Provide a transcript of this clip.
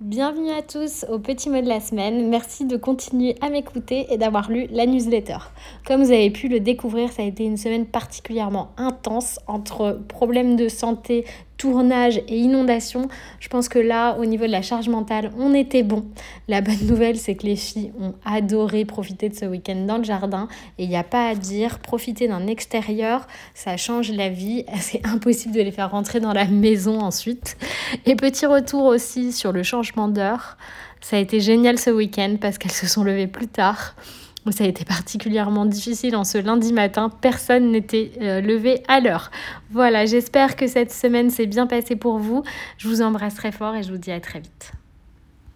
Bienvenue à tous au petit mot de la semaine. Merci de continuer à m'écouter et d'avoir lu la newsletter. Comme vous avez pu le découvrir, ça a été une semaine particulièrement intense entre problèmes de santé, tournage et inondation. Je pense que là, au niveau de la charge mentale, on était bon. La bonne nouvelle, c'est que les filles ont adoré profiter de ce week-end dans le jardin. Et il n'y a pas à dire, profiter d'un extérieur, ça change la vie. C'est impossible de les faire rentrer dans la maison ensuite. Et petit retour aussi sur le changement d'heure. Ça a été génial ce week-end parce qu'elles se sont levées plus tard. Ça a été particulièrement difficile en ce lundi matin. Personne n'était euh, levé à l'heure. Voilà, j'espère que cette semaine s'est bien passée pour vous. Je vous embrasse très fort et je vous dis à très vite.